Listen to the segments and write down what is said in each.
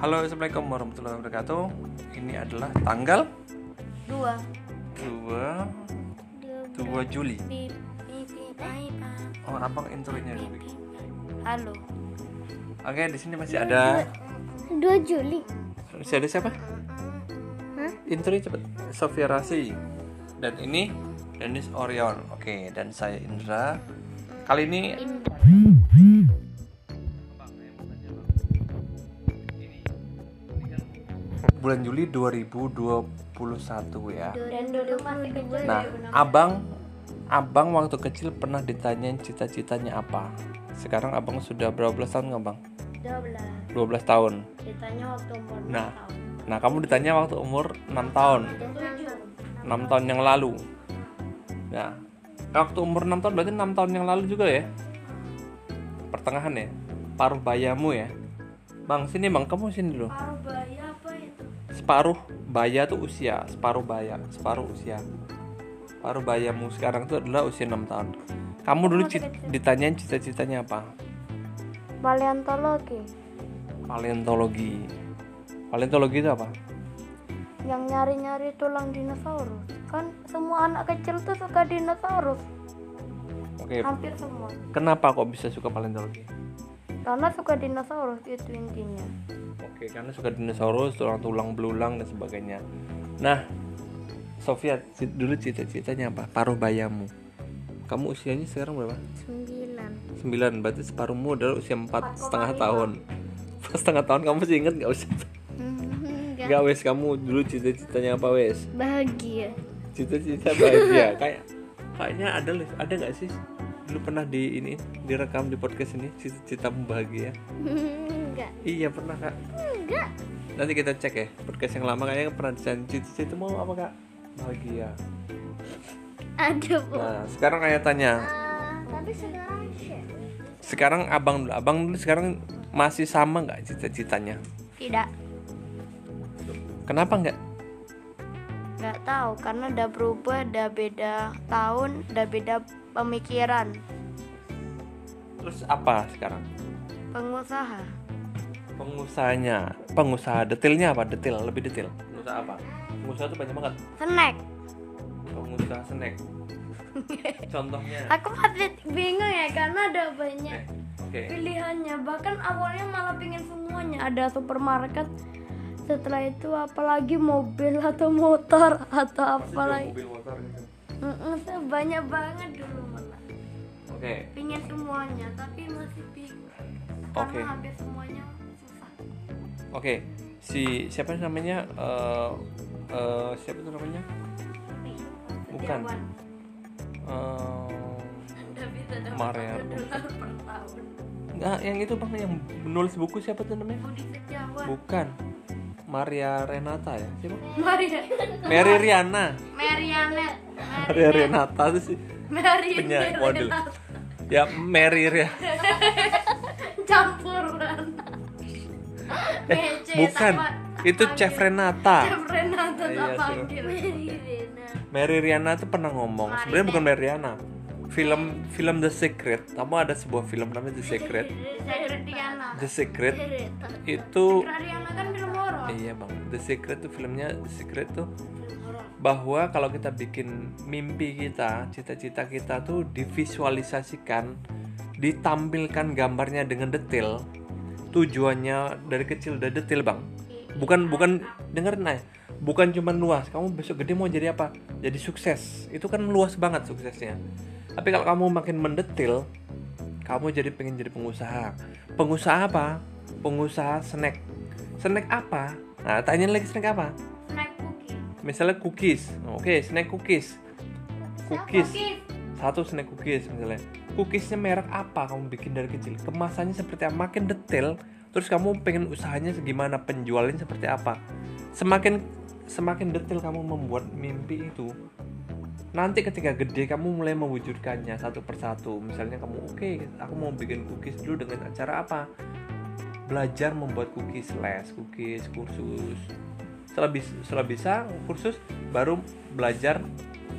Halo, Assalamualaikum warahmatullahi wabarakatuh. Ini adalah tanggal dua 2 2 Juli. Oh, abang intronya dulu. halo Oke, di sini masih ada 2 Juli masih ada siapa? Hah? Intro cepet. Sofia Rasi. Dan ini Dennis Orion. Oke, dan saya Indra. Kali ini Indra bulan Juli 2021 ya. dan 2022 Nah, abang, abang waktu kecil pernah ditanyain cita-citanya apa? Sekarang abang sudah berapa belas tahun nggak bang? 12 12 tahun. ditanya waktu umur Nah. 6 tahun Nah, kamu ditanya waktu umur 6 tahun, 6 tahun yang lalu. Nah, waktu umur 6 tahun berarti 6 tahun yang lalu juga ya? Pertengahan ya? Paruh bayamu ya? Bang, sini bang, kamu sini dulu. Apa itu? Separuh baya tuh usia, separuh baya, separuh usia. Paruh bayamu sekarang tuh adalah usia 6 tahun. Kamu dulu cit- ditanyain cita-citanya apa? Paleontologi Paleontologi. Paleontologi itu apa? yang nyari-nyari tulang dinosaurus kan semua anak kecil tuh suka dinosaurus Oke, hampir semua kenapa kok bisa suka paleontologi? Karena suka dinosaurus itu intinya Oke, karena suka dinosaurus, tulang-tulang belulang dan sebagainya. Nah, Sofia dulu cita-citanya apa? Paruh bayamu. Kamu usianya sekarang berapa? 9 9, berarti separuhmu adalah usia empat setengah tahun. Empat setengah tahun kamu masih inget nggak usah? enggak Nggak wes kamu dulu cita-citanya apa wes? bahagia Cita-cita bahagia kayak kayaknya ada ada nggak sih? Dulu pernah di ini direkam di podcast ini cita-citamu bahagia. enggak Iya pernah kak. enggak Nanti kita cek ya podcast yang lama kayaknya pernah desain cita-cita mau apa kak? Bahagia. ada bu Nah sekarang ayah tanya. tapi sekarang share Sekarang abang dulu, abang dulu sekarang masih sama nggak cita-citanya? tidak Kenapa nggak? nggak tahu karena udah berubah udah beda tahun udah beda pemikiran Terus apa sekarang? pengusaha Pengusahanya, pengusaha detailnya apa? Detail, lebih detail. Pengusaha apa? Pengusaha tuh banyak banget. snack Pengusaha snack. Contohnya. aku masih bingung ya karena ada banyak Oke. pilihannya bahkan awalnya malah pingin semuanya ada supermarket setelah itu apalagi mobil atau motor atau apalagi Mobil motor. Banyak banget dulu malah Oke. pingin semuanya tapi masih bingung Oke. karena hampir semuanya susah Oke. Si siapa namanya? Eh eh, siapa tuh namanya? Bukan. Maria, Nah, yang itu bang yang menulis buku siapa tuh namanya? Bukan. Maria Renata ya? Siapa? Maria Mary Riana. Marianet Maria Renata itu sih Mary penyanyi model. Ya Mary Ria. campuran Eh, Mece bukan. sama- Itu panggil. Chef Renata. Chef Renata Iya, tak suruh. panggil Mary Riana tuh pernah ngomong. Sebenarnya bukan Mary Riana. Film film The Secret. Kamu ada sebuah film namanya The Secret. Riana The Secret itu kan film horor iya bang. The Secret tuh filmnya The Secret tuh bahwa kalau kita bikin mimpi kita, cita-cita kita tuh divisualisasikan, ditampilkan gambarnya dengan detail, tujuannya dari kecil udah detail bang. Bukan bukan dengerin aja, bukan cuma luas. Kamu besok gede mau jadi apa? Jadi sukses. Itu kan luas banget suksesnya. Tapi kalau kamu makin mendetil, kamu jadi pengen jadi pengusaha. Pengusaha apa? Pengusaha snack. Snack apa? Nah, tanya lagi snack apa? Misalnya cookies. Oke snack cookies. Cookies. Satu snack cookies misalnya cookiesnya merek apa kamu bikin dari kecil? Kemasannya seperti apa? Makin detail terus kamu pengen usahanya segimana? Penjualannya seperti apa? Semakin semakin detail kamu membuat mimpi itu nanti ketika gede kamu mulai mewujudkannya satu persatu. Misalnya kamu oke aku mau bikin cookies dulu dengan acara apa? Belajar membuat cookies les cookies kursus setelah bisa, setelah bisa kursus baru belajar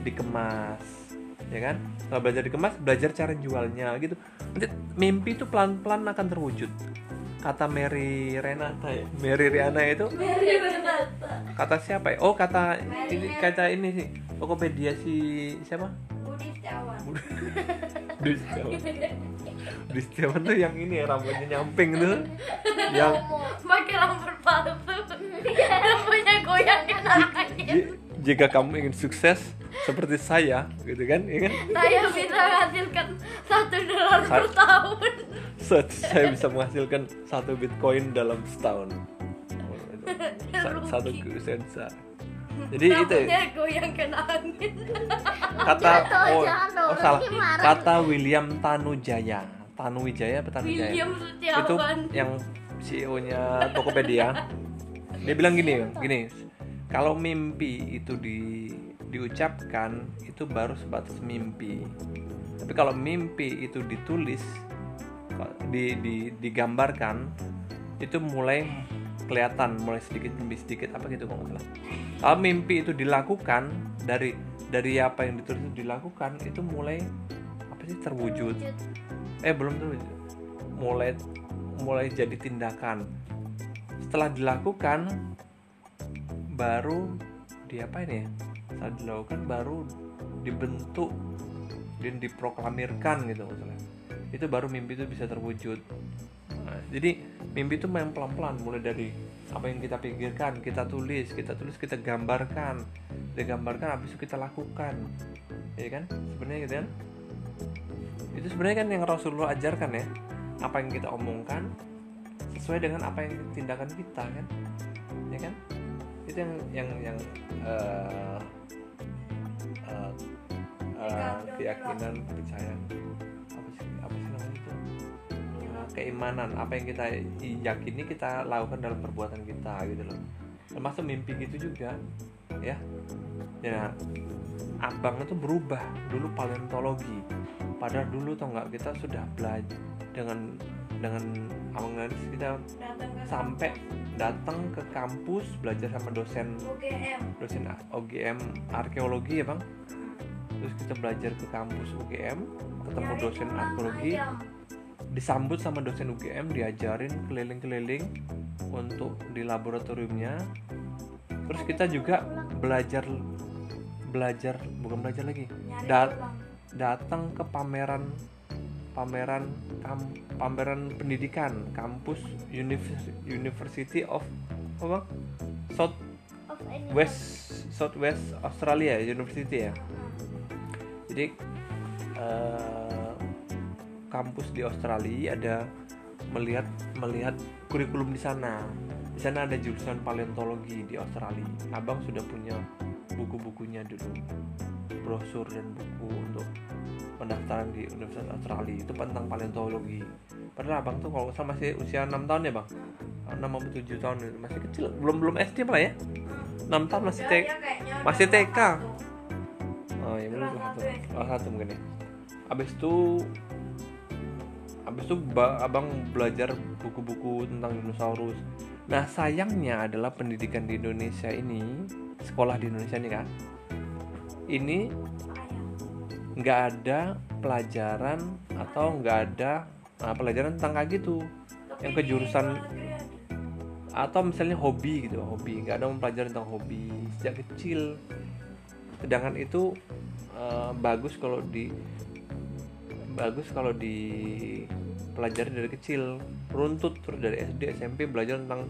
dikemas ya kan? Setelah belajar dikemas belajar cara jualnya gitu. Nanti mimpi itu pelan-pelan akan terwujud. Kata Mary Renata ya Mary Riana itu? Mary Renata. Kata siapa ya? Oh kata ini kata ini sih Tokopedia si siapa? Budi Setiawan Budi Setiawan Budi Setiawan tuh yang ini ya rambutnya nyamping tuh. Yang pakai rambut palsu goyang jika kamu ingin sukses seperti saya gitu kan ya kan? Saya bisa menghasilkan satu dolar per tahun. Set, saya bisa menghasilkan satu bitcoin dalam setahun. Sa- satu sensa. Jadi itu rambutnya goyang kan angin. Kata oh, oh salah. kata William Tanujaya. Tanuwijaya apa Tanujaya? William itu Setiawan yang CEO-nya Tokopedia dia bilang gini gini kalau mimpi itu di diucapkan itu baru sebatas mimpi. Tapi kalau mimpi itu ditulis di, di digambarkan itu mulai kelihatan mulai sedikit demi sedikit apa gitu kok salah. Kalau mimpi itu dilakukan dari dari apa yang ditulis itu dilakukan itu mulai apa sih terwujud. Eh belum terwujud. Mulai mulai jadi tindakan setelah dilakukan baru diapain ya? Setelah dilakukan baru dibentuk dan diproklamirkan gitu maksudnya. Itu baru mimpi itu bisa terwujud. Nah, jadi mimpi itu main pelan-pelan mulai dari apa yang kita pikirkan kita tulis kita tulis kita gambarkan. Kita gambarkan habis itu kita lakukan. Ya kan? Sebenarnya gitu kan? Itu sebenarnya kan yang Rasulullah ajarkan ya. Apa yang kita omongkan sesuai dengan apa yang tindakan kita kan? Ya kan? Itu yang yang yang eh, eh, eh, keyakinan kepercayaan. Apa sih apa sih namanya itu? Eh, keimanan. Apa yang kita yakini kita lakukan dalam perbuatan kita gitu loh. Termasuk mimpi gitu juga ya. Ya abang itu berubah. Dulu paleontologi. Padahal dulu tau nggak kita sudah belajar dengan dengan abang Naris kita datang sampai datang ke kampus belajar sama dosen UGM dosen OGM arkeologi ya bang? Terus kita belajar ke kampus UGM ketemu Nyari dosen arkeologi. ayam. disambut sama dosen UGM diajarin keliling-keliling untuk di laboratoriumnya. Terus kita juga belajar belajar bukan belajar lagi Dat- datang ke pameran pameran kam- pameran pendidikan kampus Univers- University of apa? South Of West Southwest Australia University ya? Jadi eh, kampus di Australia ada melihat melihat kurikulum di sana. Di sana ada jurusan paleontologi di Australia. Abang sudah punya buku-bukunya dulu brosur dan buku untuk pendaftaran di Universitas Australia itu tentang paleontologi padahal abang tuh kalau salah masih usia 6 tahun ya bang 6 atau 7 tahun masih kecil belum belum SD malah ya 6 tahun masih TK ya kayaknya udah masih TK. Oh ya belum Kelas satu. Kelas satu mungkin ya. Abis itu Abis itu ba- abang belajar buku-buku tentang dinosaurus. Nah sayangnya adalah pendidikan di Indonesia ini sekolah di Indonesia ini kan ini. Nggak ada pelajaran atau nggak ada nah, pelajaran tentang kayak gitu. Yang kejurusan ada. atau misalnya hobi gitu hobi. Nggak ada mempelajari tentang hobi. Sejak kecil. Sedangkan itu eh, bagus kalau di bagus kalau di pelajari dari kecil. Runtut terus dari SD SMP belajar tentang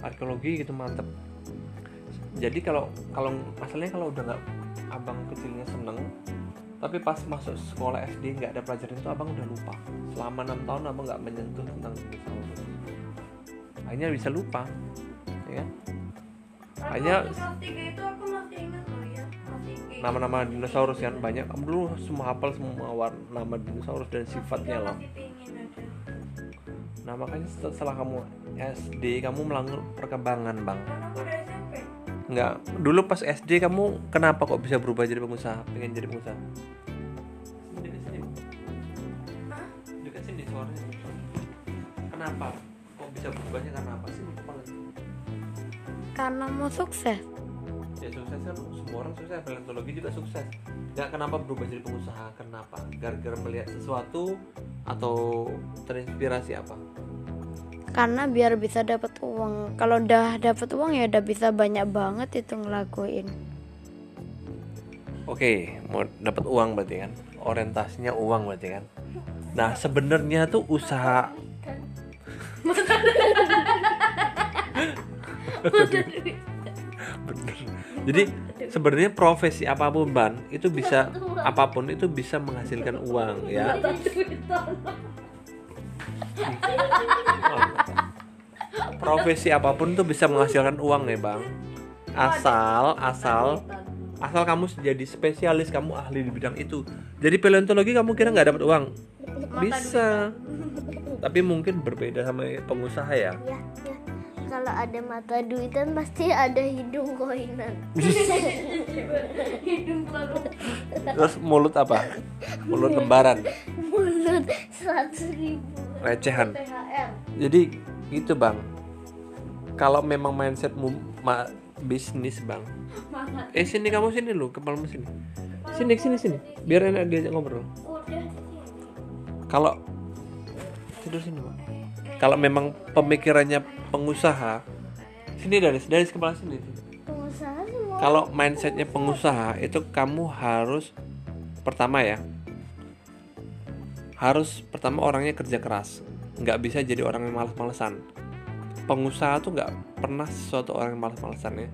arkeologi gitu mantep. Jadi kalau kalau masalahnya kalau udah nggak abang kecilnya seneng tapi pas masuk sekolah SD nggak ada pelajaran itu abang udah lupa. Selama enam tahun abang nggak menyentuh tentang dinosaurus akhirnya bisa lupa ya kan? Hanya- loh ya kayak nama-nama dinosaurus kan banyak. Kamu dulu semua hafal semua warna nama dinosaurus dan sifatnya ada. nah makanya set- setelah kamu SD kamu melanggar perkembangan bang nggak. Dulu pas SD kamu kenapa kok bisa berubah jadi pengusaha? Pengen jadi pengusaha? Kenapa kok bisa berubahnya? Karena apa sih. Karena mau sukses. ya sukses kan semua orang sukses. Paleontologi juga sukses. Nggak kenapa berubah jadi pengusaha? Kenapa? Gara-gara melihat sesuatu atau terinspirasi apa karena biar bisa dapat uang kalau udah dapat uang ya udah bisa banyak banget itu ngelakuin Oke, mau dapat uang berarti kan? Orientasinya uang berarti kan? Nah, sebenarnya tuh usaha Bener. Jadi sebenarnya profesi apa pun ban itu bisa apa pun itu bisa menghasilkan uang ya. Profesi apa pun tuh bisa menghasilkan uang ya bang. Asal asal asal kamu jadi spesialis kamu ahli di bidang itu. Jadi paleontologi kamu kira nggak dapat uang? Bisa. Tapi mungkin berbeda sama pengusaha ya. ya ya kalau ada mata duitan pasti ada hidung koinan Terus mulut apa? Mulut lembaran, mulut seratus ribu recehan. THR Jadi gitu bang. Kalau memang mindsetmu ma- bisnis bang. Eh sini kamu sini lu kepala sini. Sini sini sini. Biar enak diajak ngobrol. Kalau tidur sini bang. Kalau memang pemikirannya pengusaha, sini dari dari kepala sini. Kalau mindsetnya pengusaha itu kamu harus pertama ya harus pertama orangnya kerja keras nggak bisa jadi orang yang malas-malesan. Pengusaha tuh nggak pernah sesuatu orang yang malas-malesan ya.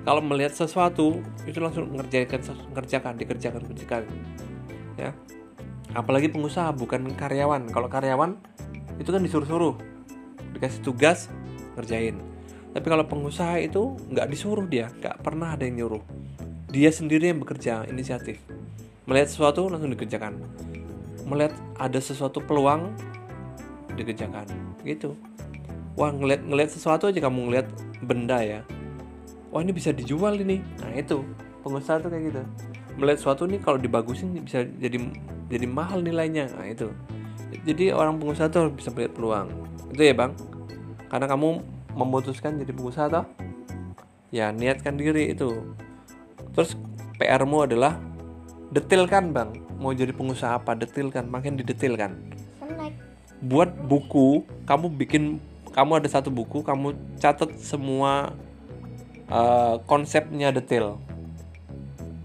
Kalau melihat sesuatu itu langsung ngerjakan ngerjakan dikerjakan kerjakan ya. Apalagi pengusaha bukan karyawan. Kalau karyawan itu kan disuruh-suruh. Dikasih tugas ngerjain. Tapi kalau pengusaha itu nggak disuruh dia nggak pernah ada yang nyuruh. Dia sendiri yang bekerja inisiatif. Melihat sesuatu langsung dikerjakan. Melihat ada sesuatu peluang dikerjakan. Gitu. Wah ngeliat ngeliat sesuatu aja kamu ngeliat benda ya. Wah ini bisa dijual ini. Nah itu. Pengusaha tuh kayak gitu. Melihat sesuatu nih kalau dibagusin bisa jadi jadi mahal nilainya. Nah itu. Jadi orang pengusaha tuh bisa melihat peluang. Itu ya bang. Karena kamu memutuskan jadi pengusaha toh. Ya niatkan diri itu. Terus PR-mu adalah detilkan bang. Mau jadi pengusaha apa detilkan. Makin didetilkan buat buku kamu bikin kamu ada satu buku kamu catat semua eh, konsepnya detail.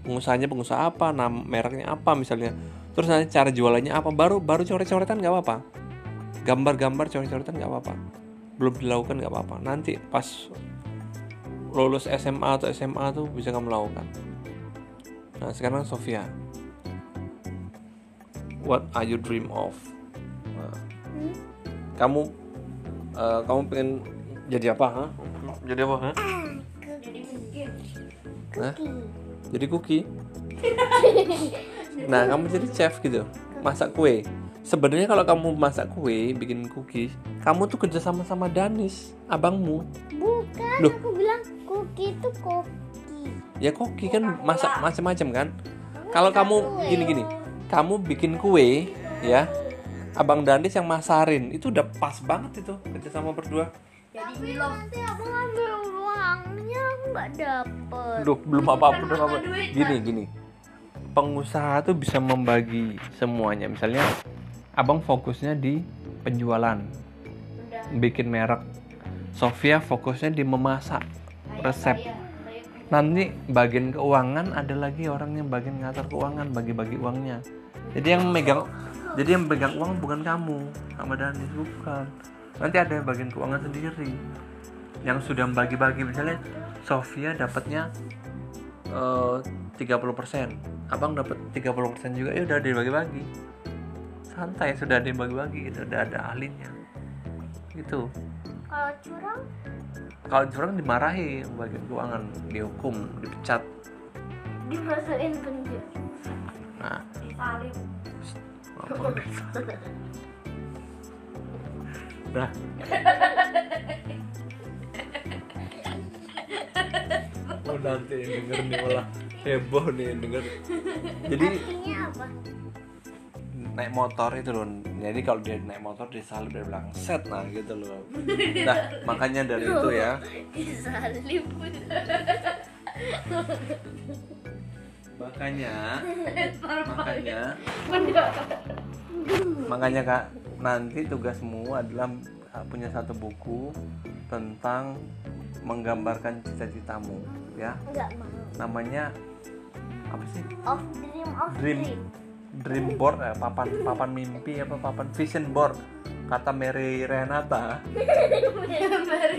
Pengusahanya pengusaha apa nama mereknya apa misalnya. Terus nanti cara jualannya apa baru baru coret-coretan nggak apa-apa. Gambar-gambar coret-coretan nggak apa-apa. Belum dilakukan nggak apa-apa. Nanti pas lulus SMA atau SMA tuh bisa kamu lakukan. Nah sekarang Sofia. What are you dream of Nah, kamu eh, kamu pengen jadi apa ha? jadi apa ha? Hah? jadi cookie? Nah kamu jadi chef gitu. Masak kue. Sebenarnya kalau kamu masak kue bikin cookie kamu tuh kerja sama sama Danis abangmu. Bukan Loh. aku bilang cookie itu koki ya cookie kan masak macam-macam kan? Kalau kamu gini gini kamu bikin kue ya abang Danis yang masarin itu udah pas banget itu kerja sama berdua tapi nanti aku ngambil uangnya aku nggak dapet Duh, belum apa-apa belum apa. Gini, gini. Pengusaha tuh bisa membagi semuanya. Misalnya, abang fokusnya di penjualan, bikin merek. Sofia fokusnya di memasak, resep. Nanti bagian keuangan ada lagi orang yang bagian ngatur keuangan, bagi-bagi uangnya. Jadi yang megang, jadi yang pegang uang bukan kamu, sama Danis bukan. Nanti ada yang bagian keuangan sendiri. Yang sudah membagi-bagi misalnya Sofia dapatnya eh, 30% abang dapat 30% juga ya udah dibagi-bagi santai sudah dibagi-bagi itu udah ada ahlinya. Gitu. Kalau curang? Kalau curang dimarahi bagian keuangan dihukum dipecat. Dimasukin penjara nah disalib nah oh nanti yang denger nih malah heboh nih yang denger. Jadi artinya apa? naik motor itu loh. Jadi kalau dia naik motor disalib dari belakang. Set nah gitu loh. Nah makanya dari itu ya. Disalib makanya makanya. makanya kak nanti tugasmu adalah punya satu buku tentang menggambarkan cita-citamu ya. Enggak mau. namanya apa sih? Of dream of dream. dream. dream board eh, papan papan mimpi apa papan vision board. Kata Mary Renata.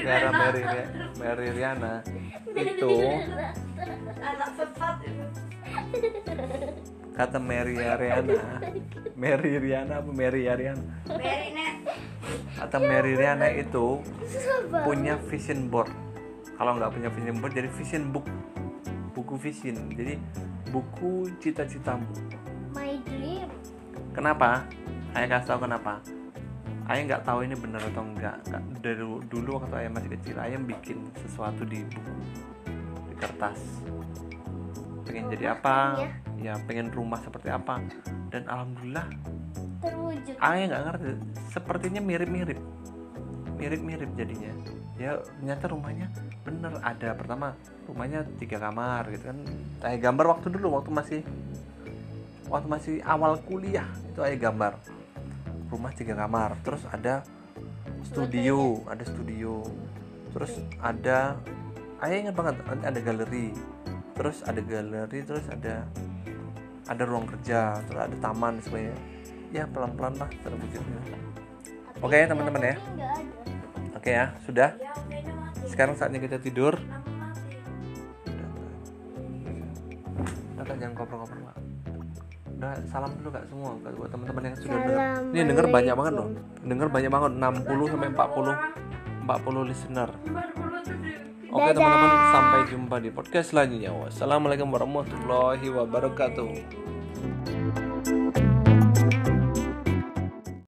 Mary Mary Mary Riana itu anak sesat. itu kata Mary Riana Mary Riana apa Mary Riana Mary net kata Mary Riana itu punya vision board. Kalau nggak punya vision board jadi vision book. Buku vision. Jadi buku cita-citamu. My dream. kenapa? Ayah kasih tahu kenapa. Ayah nggak tahu ini benar atau enggak Nggak- dari dulu waktu ayah masih kecil ayah bikin sesuatu di buku di kertas pengen jadi apa? ya. Pengen rumah seperti apa? Dan alhamdulillah Terwujud. ayah nggak ngerti sepertinya mirip-mirip. Mirip-mirip jadinya. Ya ternyata rumahnya bener. Ada pertama rumahnya tiga kamar gitu kan. Ayah gambar waktu dulu waktu masih waktu masih awal kuliah itu ayah gambar. Rumah tiga kamar terus ada studio ada studio. Terus ada ayah ingat banget ada galeri terus ada galeri terus ada ada ruang kerja terus ada taman sebenarnya ya pelan-pelan lah terwujudnya. Oke, Tapi teman-teman ya. gambarnya nggak ada. oke ya sudah. Ya mati sekarang saatnya kita tidur. Udah kak jangan koper-koper kak udah salam dulu kak semua kak buat teman-teman yang sudah denger ini denger banyak banget loh. denger banyak banget 60 sampai 40 40 listener Oke teman-teman sampai jumpa di podcast selanjutnya. Wassalamualaikum warahmatullahi wabarakatuh